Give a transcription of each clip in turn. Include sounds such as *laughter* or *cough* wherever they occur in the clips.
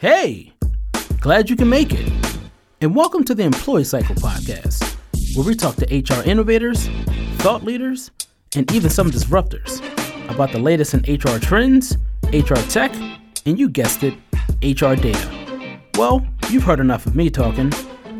Hey, glad you can make it. And welcome to the Employee Cycle Podcast, where we talk to HR innovators, thought leaders, and even some disruptors about the latest in HR trends, HR tech, and you guessed it, HR data. Well, you've heard enough of me talking.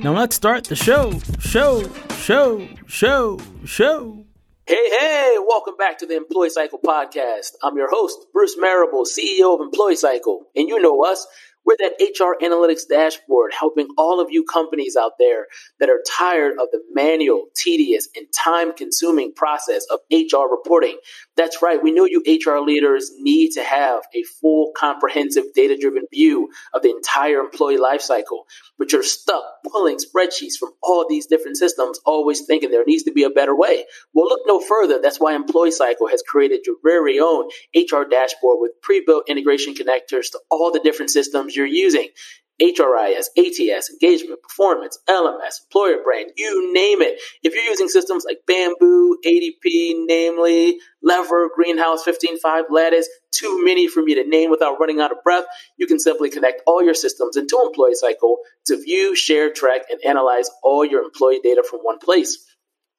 Now let's start the show, show, show, show, show. Hey, hey, welcome back to the Employee Cycle Podcast. I'm your host, Bruce Marable, CEO of Employee Cycle. And you know us. We're that HR analytics dashboard helping all of you companies out there that are tired of the manual, tedious, and time consuming process of HR reporting. That's right. We know you HR leaders need to have a full, comprehensive, data driven view of the entire employee lifecycle, but you're stuck pulling spreadsheets from all these different systems, always thinking there needs to be a better way. Well, look no further. That's why Employee Cycle has created your very own HR dashboard with pre built integration connectors to all the different systems you're using. HRIS, ATS, engagement, performance, LMS, employer brand, you name it. If you're using systems like Bamboo, ADP, Namely, Lever, Greenhouse, 15Five, Lattice, too many for me to name without running out of breath, you can simply connect all your systems into Employee Cycle to view, share, track, and analyze all your employee data from one place.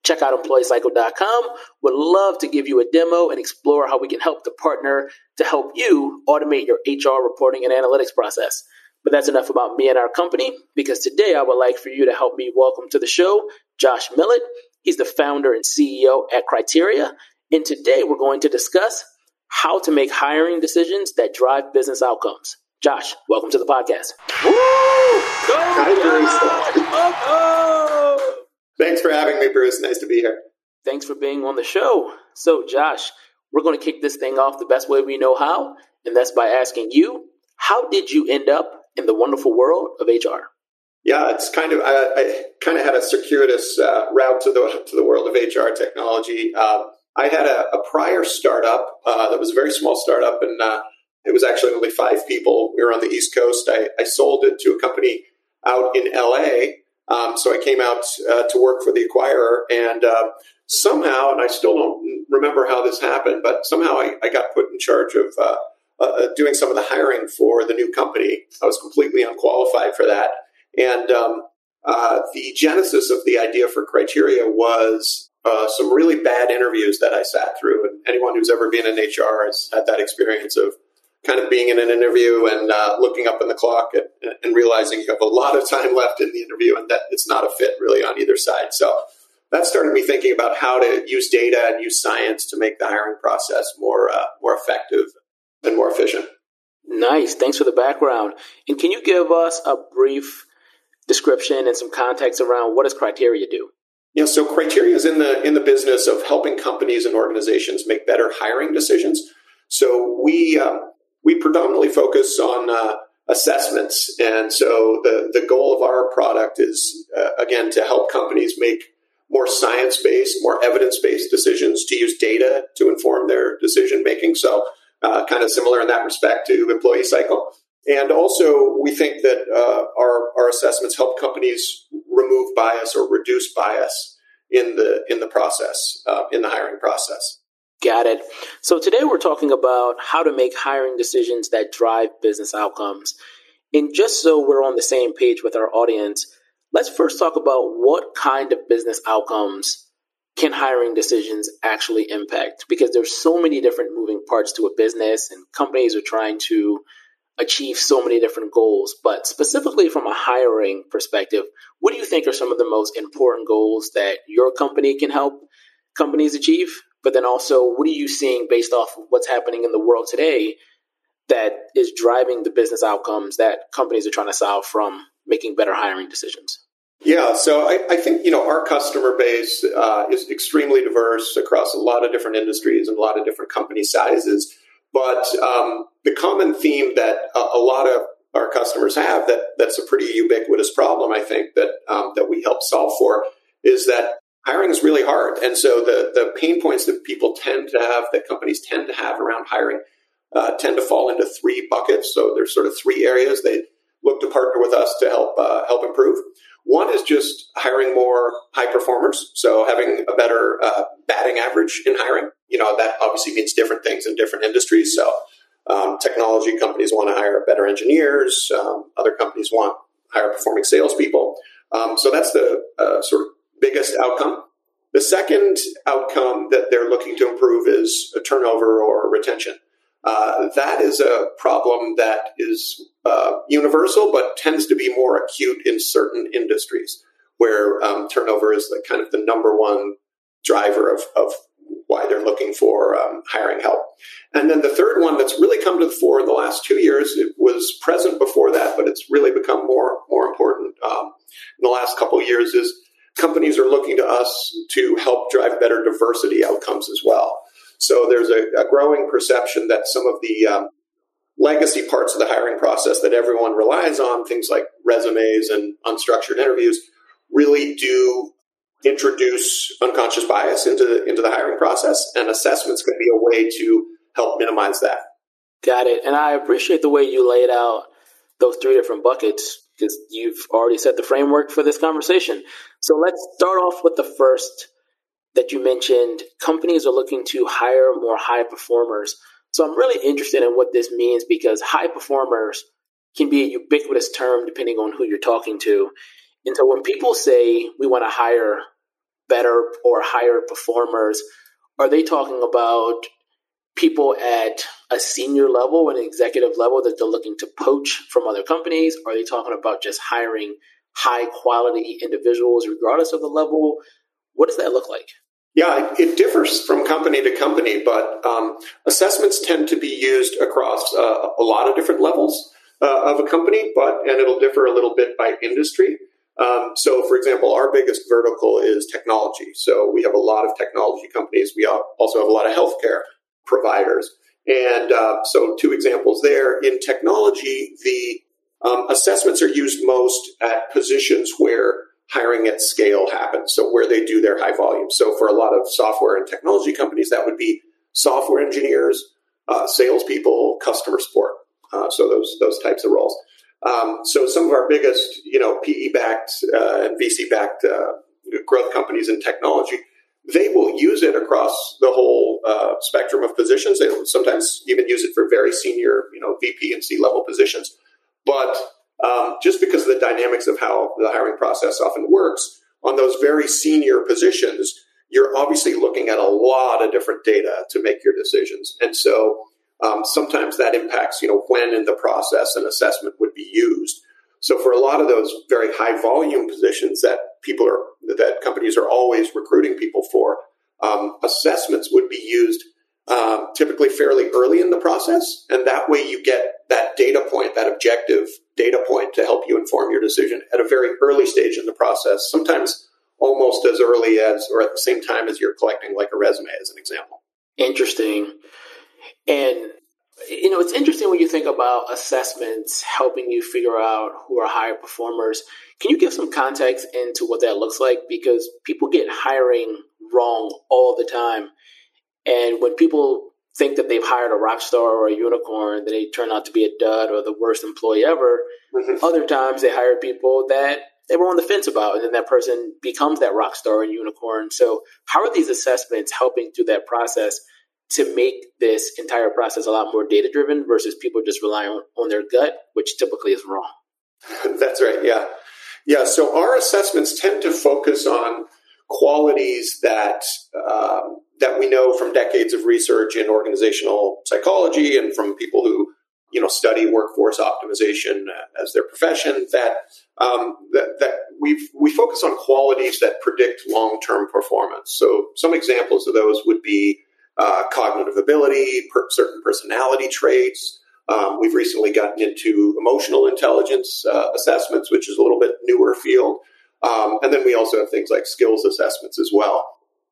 Check out employeecycle.com. Would love to give you a demo and explore how we can help the partner to help you automate your HR reporting and analytics process. But that's enough about me and our company because today I would like for you to help me welcome to the show Josh Millet. He's the founder and CEO at Criteria. And today we're going to discuss how to make hiring decisions that drive business outcomes. Josh, welcome to the podcast. Woo! Go, Hi, Bruce. Thanks for having me, Bruce. Nice to be here. Thanks for being on the show. So, Josh, we're going to kick this thing off the best way we know how, and that's by asking you, how did you end up in the wonderful world of HR? Yeah, it's kind of I, I kind of had a circuitous uh, route to the to the world of HR technology. Uh, I had a, a prior startup uh, that was a very small startup, and uh, it was actually only five people. We were on the East Coast. I, I sold it to a company out in LA. Um, so I came out uh, to work for the acquirer, and uh, somehow, and I still don't remember how this happened, but somehow I, I got put in charge of uh, doing some of the hiring for the new company. I was completely unqualified for that. And um, uh, the genesis of the idea for Criteria was uh, some really bad interviews that I sat through. And anyone who's ever been in HR has had that experience of kind of being in an interview and uh, looking up in the clock and, and, realizing you have a lot of time left in the interview and that it's not a fit really on either side. So that started me thinking about how to use data and use science to make the hiring process more uh, more effective and more efficient. Nice. Thanks for the background. And can you give us a brief description and some context around what does criteria do? Yeah, so criteria is in the in the business of helping companies and organizations make better hiring decisions. So we uh, we predominantly focus on uh, assessments, and so the the goal of our product is uh, again to help companies make more science based, more evidence based decisions to use data to inform their decision making. So uh, kind of similar in that respect to employee cycle. And also, we think that uh, our, our assessments help companies remove bias or reduce bias in the in the process, uh, in the hiring process. Got it. So today we're talking about how to make hiring decisions that drive business outcomes. And just so we're on the same page with our audience, let's first talk about what kind of business outcomes can hiring decisions actually impact? Because there's so many different moving parts to a business and companies are trying to achieve so many different goals. But specifically from a hiring perspective, what do you think are some of the most important goals that your company can help companies achieve? But then also, what are you seeing based off of what's happening in the world today that is driving the business outcomes that companies are trying to solve from making better hiring decisions? Yeah, so I, I, think you know our customer base uh, is extremely diverse across a lot of different industries and a lot of different company sizes. But um, the common theme that a, a, lot of our customers have that that's a pretty ubiquitous problem, I think that um, that we help solve for is that hiring is really hard, and so the the pain points that people tend to have, that companies tend to have around hiring, uh, tend to fall into three buckets. So there's sort of three areas they look to partner with us to help uh, help improve. One is just hiring more high performers, so having a better uh, batting average in hiring. You know that obviously means different things in different industries. So Um, technology companies want to hire better engineers. Um, other companies want higher performing salespeople. Um, so that's the uh, sort of biggest outcome. The second outcome that they're looking to improve is turnover or retention. Uh, that is a problem that is uh, universal, but tends to be more acute in certain industries where um, turnover is the kind of the number one driver of, of why they're looking for um, hiring help. And then the third one that's really come to the fore in the last two years, it was present before that, but it's really become more more important um, in the last couple of years, is companies are looking to us to help drive better diversity outcomes as well. So there's a, a growing perception that some of the um, legacy parts of the hiring process that everyone relies on, things like resumes and unstructured interviews, really do introduce unconscious bias into the, into the hiring process, and assessments can be a way to help minimize that. Got it. And I appreciate the way you laid out those three different buckets because you've already set the framework for this conversation. So let's start off with the first that you mentioned. Companies are looking to hire more high performers. So I'm really interested in what this means because high performers can be a ubiquitous term depending on who you're talking to. And so when people say we want to hire better or higher performers, are they talking about people at a senior level, an executive level that they're looking to poach from other companies? Are they talking about just hiring high quality individuals regardless of the level? What does that look like? Yeah, it differs from company to company, but um, assessments tend to be used across uh, a lot of different levels uh, of a company, but and it'll differ a little bit by industry. Um, so, for example, our biggest vertical is technology. So we have a lot of technology companies. We also have a lot of healthcare providers. And uh, so, two examples there. In technology, the um, assessments are used most at positions where hiring at scale happens. So, where they do their high volume. So, for a lot of software and technology companies, that would be software engineers, uh, salespeople, customer support. Uh, so, those those types of roles. Um, so some of our biggest, you know, PE-backed uh, and VC-backed uh, growth companies in technology, they will use it across the whole uh, spectrum of positions. They sometimes even use it for very senior, you know, VP and C-level positions. But um, just because of the dynamics of how the hiring process often works, on those very senior positions, you're obviously looking at a lot of different data to make your decisions. And so um, sometimes that impacts, you know, when in the process an assessment would be used. So for a lot of those very high volume positions that people are that companies are always recruiting people for, um, assessments would be used um, typically fairly early in the process, and that way you get that data point, that objective data point, to help you inform your decision at a very early stage in the process. Sometimes almost as early as, or at the same time as you're collecting like a resume, as an example. Interesting. And you know, it's interesting when you think about assessments helping you figure out who are higher performers. Can you give some context into what that looks like? Because people get hiring wrong all the time. And when people think that they've hired a rock star or a unicorn, then they turn out to be a dud or the worst employee ever. Mm-hmm. Other times they hire people that they were on the fence about, and then that person becomes that rock star and unicorn. So, how are these assessments helping through that process? To make this entire process a lot more data driven versus people just relying on, on their gut, which typically is wrong. *laughs* That's right. Yeah. Yeah. So our assessments tend to focus on qualities that um, that we know from decades of research in organizational psychology and from people who you know study workforce optimization as their profession that um, that, that we we focus on qualities that predict long term performance. So some examples of those would be uh, cognitive ability, per- certain personality traits. Um, we've recently gotten into emotional intelligence uh, assessments, which is a little bit newer field. Um, and then we also have things like skills assessments as well.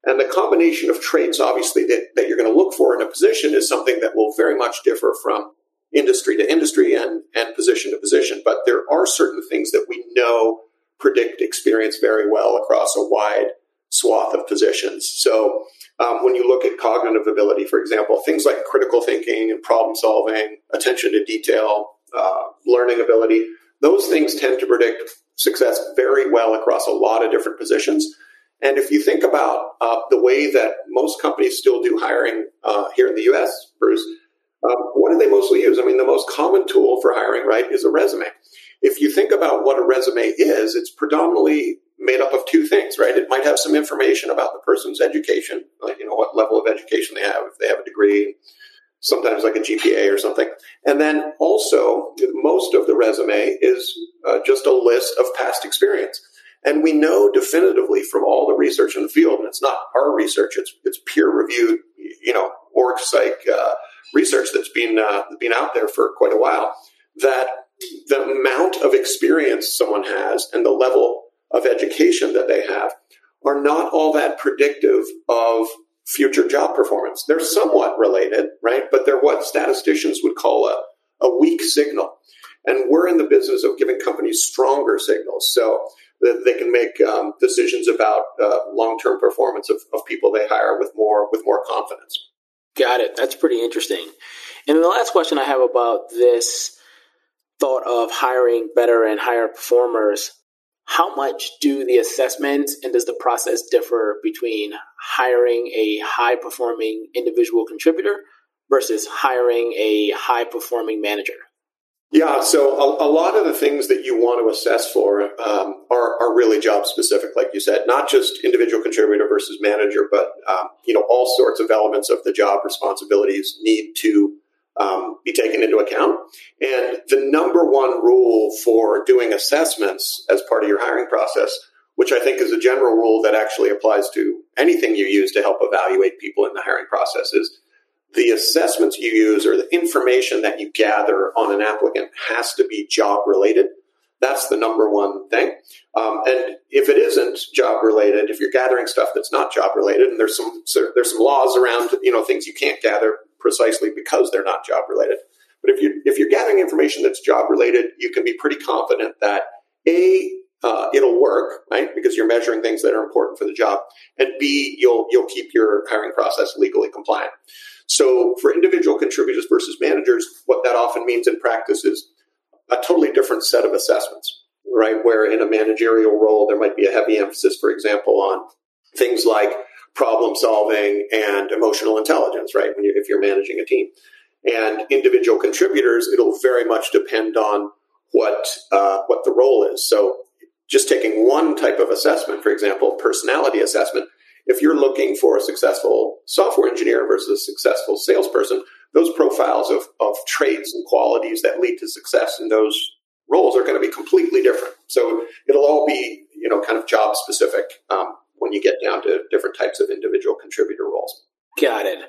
And the combination of traits, obviously, that, that you're going to look for in a position is something that will very much differ from industry to industry and, and position to position. But there are certain things that we know predict experience very well across a wide swath of positions. So um, when you look at cognitive ability, for example, things like critical thinking and problem solving, attention to detail, uh, learning ability, those things tend to predict success very well across a lot of different positions. And if you think about uh, the way that most companies still do hiring uh, here in the US, Bruce, Um, what do they mostly use? I mean, the most common tool for hiring, right, is a resume. If you think about what a resume is, it's predominantly made up of two things, right? It might have some information about the person's education, like, you know, what level of education they have, if they have a degree, sometimes like a GPA or something. And then also, most of the resume is uh, just a list of past experience. And we know definitively from all the research in the field, and it's not our research, it's, it's peer reviewed, you know, org psych uh, research that's been, uh, been out there for quite a while, that the amount of experience someone has and the level of education that they have are not all that predictive of future job performance. They're somewhat related, right? But they're what statisticians would call a, a weak signal. And we're in the business of giving companies stronger signals so that they can make um, decisions about uh, long-term performance of, of people they hire with more with more confidence. Got it. That's pretty interesting. And the last question I have about this thought of hiring better and higher performers how much do the assessments and does the process differ between hiring a high performing individual contributor versus hiring a high performing manager? Yeah, so a, a, lot of the things that you want to assess for um, are, are really job specific, like you said, not just individual contributor versus manager, but um, you know all sorts of elements of the job responsibilities need to um, be taken into account. And the number one rule for doing assessments as part of your hiring process, which I think is a general rule that actually applies to anything you use to help evaluate people in the hiring process, is the assessments you use or the information that you gather on an applicant has to be job related. That's the number one thing. Um, and if it isn't job related, if you're gathering stuff that's not job related, and there's some there's some laws around you know things you can't gather precisely because they're not job related. But if you if you're gathering information that's job related, you can be pretty confident that a uh, it'll work, right? Because you're measuring things that are important for the job, and b you'll you'll keep your hiring process legally compliant. So for individual contributors versus managers, what that often means in practice is a totally different set of assessments, right? Where in a managerial role there might be a heavy emphasis, for example, on things like problem solving and emotional intelligence, right? When you, if you're managing a team and individual contributors, it'll very much depend on what uh, what the role is. So, just taking one type of assessment, for example, personality assessment. If you're looking for a successful software engineer versus a successful salesperson, those profiles of, of traits and qualities that lead to success in those roles are going to be completely different. So it'll all be, you know, kind of job specific. Um, when you get down to different types of individual contributor roles. Got it.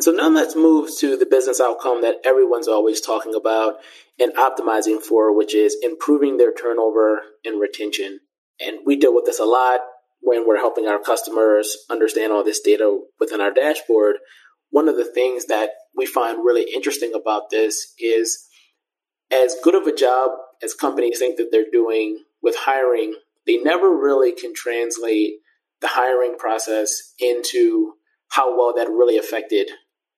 So now let's move to the business outcome that everyone's always talking about and optimizing for, which is improving their turnover and retention. And we deal with this a lot when we're helping our customers understand all this data within our dashboard. One of the things that we find really interesting about this is as good of a job as companies think that they're doing with hiring, they never really can translate the hiring process into how well that really affected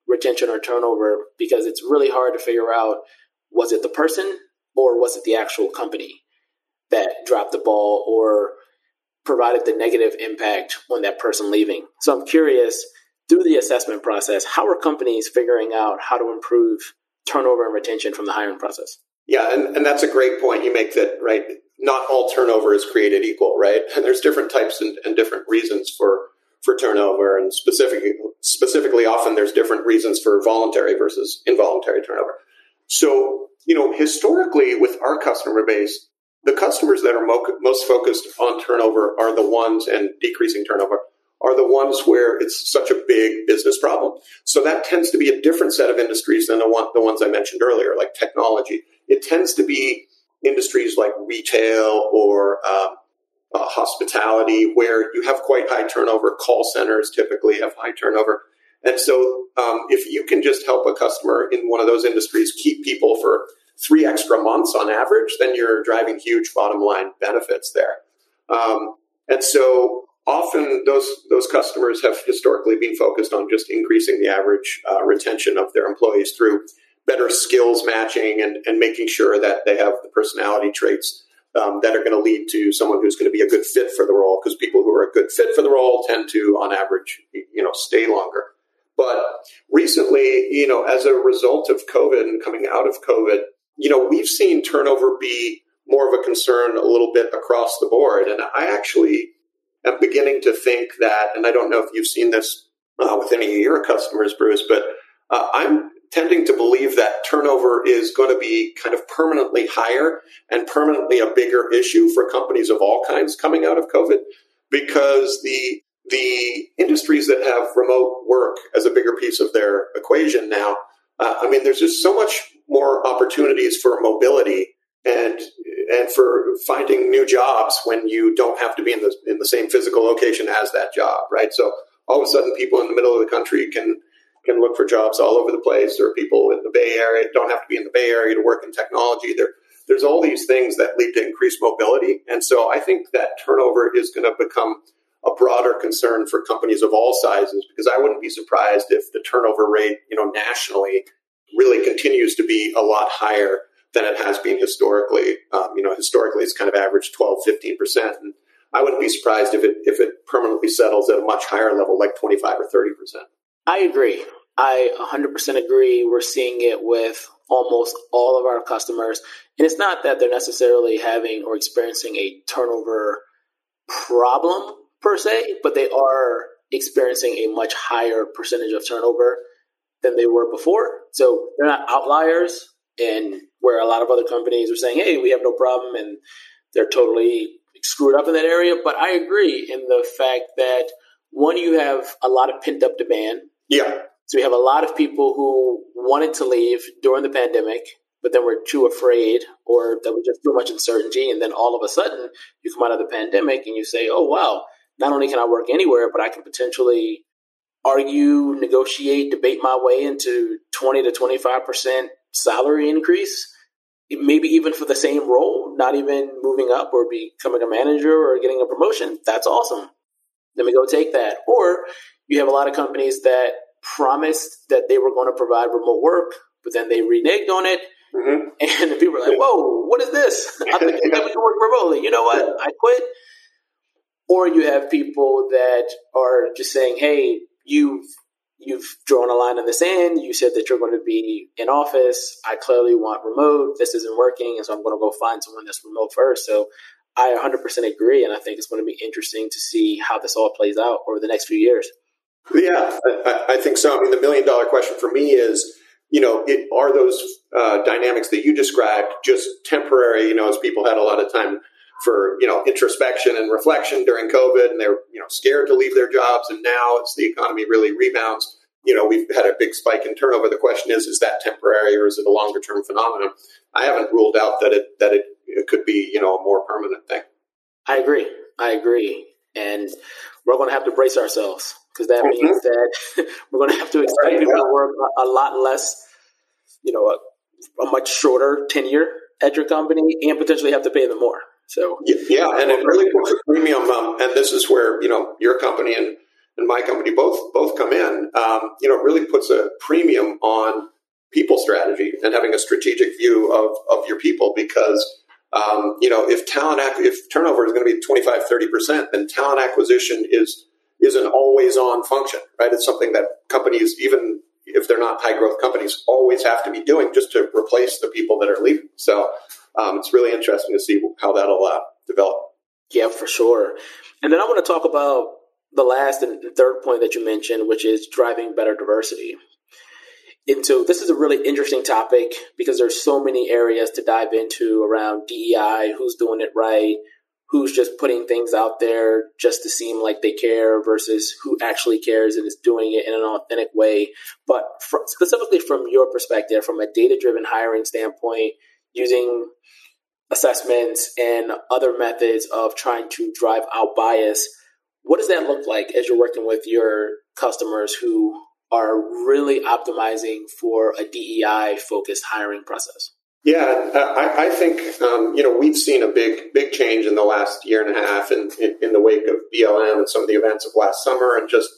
retention or turnover because it's really hard to figure out was it the person or was it the actual company that dropped the ball or provided the negative impact on that person leaving. So I'm curious through the assessment process, how are companies figuring out how to improve turnover and retention from the hiring process? Yeah, and, and that's a great point you make that, right? Not all turnover is created equal, right? And *laughs* there's different types and, and different reasons for for turnover, and specifically specifically often there's different reasons for voluntary versus involuntary turnover. So you know, historically with our customer base, the customers that are mo- most focused on turnover are the ones and decreasing turnover are the ones where it's such a big business problem. So that tends to be a different set of industries than the one the ones I mentioned earlier, like technology. It tends to be industries like retail or um, uh, hospitality, where you have quite high turnover. Call centers typically have high turnover. And so, um, if you can just help a customer in one of those industries keep people for three extra months on average, then you're driving huge bottom line benefits there. Um, and so, often those those customers have historically been focused on just increasing the average uh, retention of their employees through better skills matching and, and making sure that they have the personality traits um, that are going to lead to someone who's going to be a good fit for the role because people who are a good fit for the role tend to on average you know stay longer But recently, you know, as a result of COVID and coming out of COVID, you know, we've seen turnover be more of a concern a little bit across the board. And I actually am beginning to think that, and I don't know if you've seen this uh, with any of your customers, Bruce, but uh, I'm tending to believe that turnover is going to be kind of permanently higher and permanently a bigger issue for companies of all kinds coming out of COVID because the the industries that have remote work as a bigger piece of their equation now, uh, I mean, there's just so much more opportunities for mobility and and for finding new jobs when you don't have to be in the in the same physical location as that job, right? So all of a sudden, people in the middle of the country can can look for jobs all over the place, There are people in the Bay Area don't have to be in the Bay Area to work in technology. There, there's all these things that lead to increased mobility, and so I think that turnover is going to become a broader concern for companies of all sizes because I wouldn't be surprised if the turnover rate, you know, nationally really continues to be a lot higher than it has been historically. Um, you know, historically it's kind of averaged 12, 15%. And I wouldn't be surprised if it, if it permanently settles at a much higher level, like 25 or 30%. I agree. I 100% agree. We're seeing it with almost all of our customers. And it's not that they're necessarily having or experiencing a turnover problem per se, but they are experiencing a much higher percentage of turnover than they were before. So they're not outliers, and where a lot of other companies are saying, "Hey, we have no problem," and they're totally screwed up in that area. But I agree in the fact that one, you have a lot of pent up demand. Yeah. So we have a lot of people who wanted to leave during the pandemic, but then were too afraid or there was just too much uncertainty. And then all of a sudden, you come out of the pandemic and you say, "Oh wow, not only can I work anywhere, but I can potentially argue, negotiate, debate my way into 20 to 25% salary increase, maybe even for the same role, not even moving up or becoming a manager or getting a promotion. That's awesome. Let me go take that. Or you have a lot of companies that promised that they were going to provide remote work, but then they reneged on it. Mm-hmm. And the people are like, whoa, what is this? *laughs* I think we can work remotely. You know what? I quit. Or you have people that are just saying, "Hey, you've you've drawn a line in the sand. You said that you're going to be in office. I clearly want remote. This isn't working, and so I'm going to go find someone that's remote first. So I 100% agree, and I think it's going to be interesting to see how this all plays out over the next few years. Yeah, I, I think so. I mean, the million dollar question for me is, you know, it, are those uh, dynamics that you described just temporary? You know, as people had a lot of time for you know introspection and reflection during COVID, and they're you know scared to leave their jobs. And now, as the economy really rebounds, you know we've had a big spike in turnover. The question is, is that temporary or is it a longer term phenomenon? I haven't ruled out that it that it, it could be you know a more permanent thing. I agree. I agree, and we're going to have to brace ourselves because that mm-hmm. means that *laughs* we're going to have to expect people to work a, a lot less. You know, a, a much shorter tenure at your company, and potentially have to pay them more. So yeah, and it really puts a premium. Um, and this is where you know your company and, and my company both both come in. Um, you know, it really puts a premium on people strategy and having a strategic view of of your people because. Um, you know, if talent if turnover is going to be 25, 30 percent, then talent acquisition is is an always on function, right? It's something that companies, even if they're not high growth companies, always have to be doing just to replace the people that are leaving. So um, it's really interesting to see how that'll uh, develop. Yeah, for sure. And then I want to talk about the last and third point that you mentioned, which is driving better diversity. And so this is a really interesting topic because there's so many areas to dive into around DEI, who's doing it right, who's just putting things out there just to seem like they care versus who actually cares and is doing it in an authentic way. But specifically from your perspective, from a data driven hiring standpoint, using assessments and other methods of trying to drive out bias. What does that look like as you're working with your customers who are really optimizing for a DEI focused hiring process? Yeah, I, I think um, you know we've seen a big big change in the last year and a half in, in, in the wake of BLM and some of the events of last summer, and just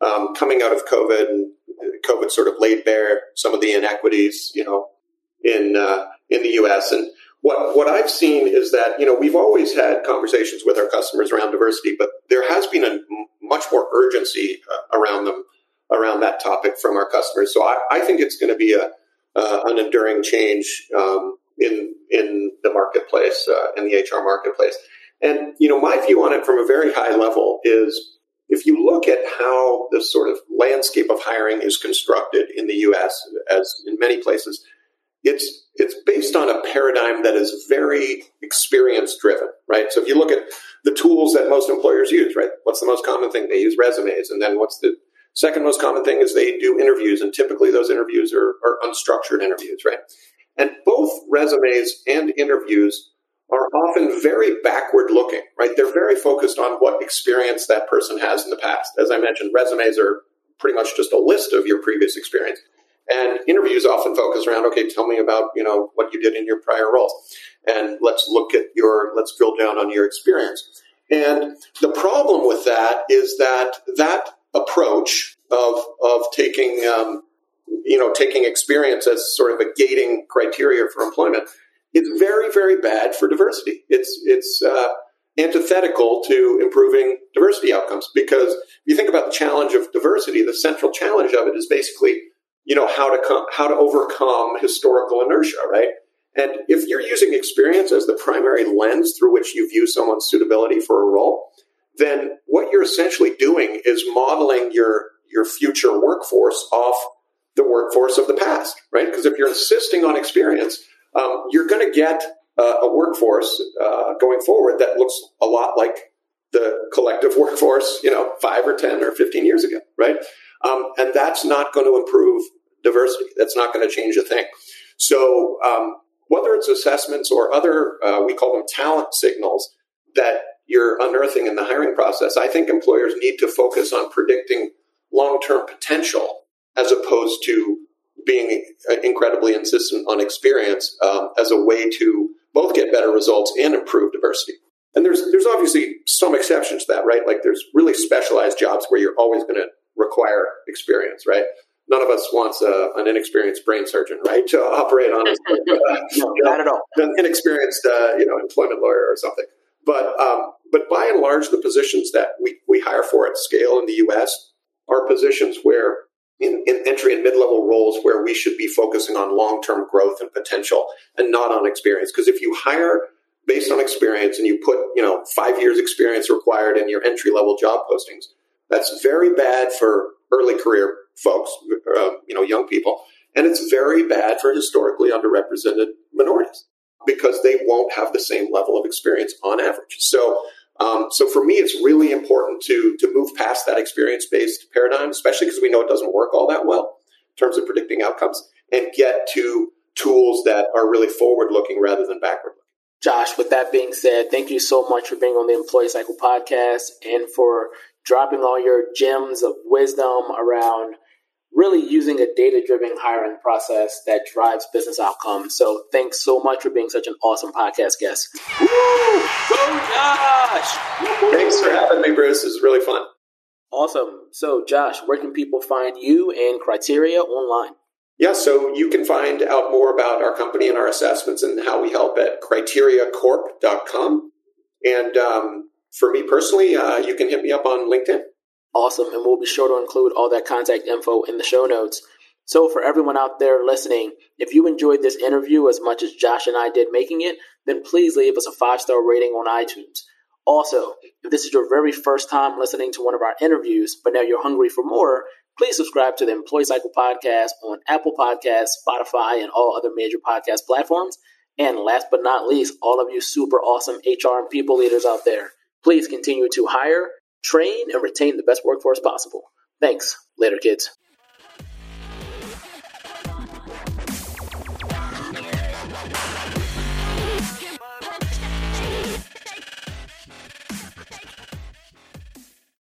um, coming out of COVID. And COVID sort of laid bare some of the inequities, you know, in uh, in the U.S. and what, what I've seen is that, you know, we've always had conversations with our customers around diversity, but there has been a much more urgency uh, around them around that topic from our customers. So I, I think it's going to be a uh, an enduring change um, in in the marketplace uh, in the HR marketplace. And you know, my view on it from a very high level is if you look at how the sort of landscape of hiring is constructed in the U.S., as in many places, it's it's based on a paradigm that is very experience driven, right? So if you look at the tools that most employers use, right? What's the most common thing? They use resumes, and then what's the second most common thing is they do interviews, and typically those interviews are, are unstructured interviews, right? And both resumes and interviews are often very backward looking, right? They're very focused on what experience that person has in the past. As I mentioned, resumes are pretty much just a list of your previous experience. And interviews often focus around, okay, tell me about, you know, what you did in your prior roles. And let's look at your, let's drill down on your experience. And the problem with that is that that approach of, of taking, um, you know, taking experience as sort of a gating criteria for employment is very, very bad for diversity. It's, it's, uh, antithetical to improving diversity outcomes because if you think about the challenge of diversity, the central challenge of it is basically you know how to how to overcome historical inertia right and if you're using experience as the primary lens through which you view someone's suitability for a role then what you're essentially doing is modeling your your future workforce off the workforce of the past right because if you're insisting on experience um, you're going to get uh, a workforce uh, going forward that looks a lot like the collective *laughs* workforce you know five or ten or 15 years ago right um, and that's not going to improve diversity. That's not going to change a thing. So, um, whether it's assessments or other, uh, we call them talent signals that you're unearthing in the hiring process, I think employers need to focus on predicting long term potential as opposed to being incredibly insistent on experience um, as a way to both get better results and improve diversity. And there's there's obviously some exceptions to that, right? Like there's really specialized jobs where you're always going to require experience, right? none of us wants a, an inexperienced brain surgeon, right, to operate on us. Uh, *laughs* no, not at all. An inexperienced, uh, you know, employment lawyer or something. But um, but by and large, the positions that we, we hire for at scale in the U.S. are positions where in, in entry and mid-level roles where we should be focusing on long-term growth and potential and not on experience. Because if you hire based on experience and you put you know five years experience required in your entry-level job postings, that's very bad for early career folks, uh, you know, young people. And it's very bad for historically underrepresented minorities because they won't have the same level of experience on average. So, um, so for me, it's really important to to move past that experience based paradigm, especially because we know it doesn't work all that well in terms of predicting outcomes, and get to tools that are really forward looking rather than backward looking. Josh, with that being said, thank you so much for being on the Employee Cycle podcast and for dropping all your gems of wisdom around really using a data driven hiring process that drives business outcomes. So thanks so much for being such an awesome podcast guest. Woo! Go Josh! Thanks for having me, Bruce. This is really fun. Awesome. So, Josh, where can people find you and Criteria online? Yeah, so you can find out more about our company and our assessments and how we help at criteriacorp.com. And um, for me personally, uh, you can hit me up on LinkedIn. Awesome. And we'll be sure to include all that contact info in the show notes. So, for everyone out there listening, if you enjoyed this interview as much as Josh and I did making it, then please leave us a five star rating on iTunes. Also, if this is your very first time listening to one of our interviews, but now you're hungry for more, please subscribe to the Employee Cycle Podcast on Apple Podcasts, Spotify, and all other major podcast platforms. And last but not least, all of you super awesome HR and people leaders out there, please continue to hire train, and retain the best workforce possible. Thanks. Later, kids.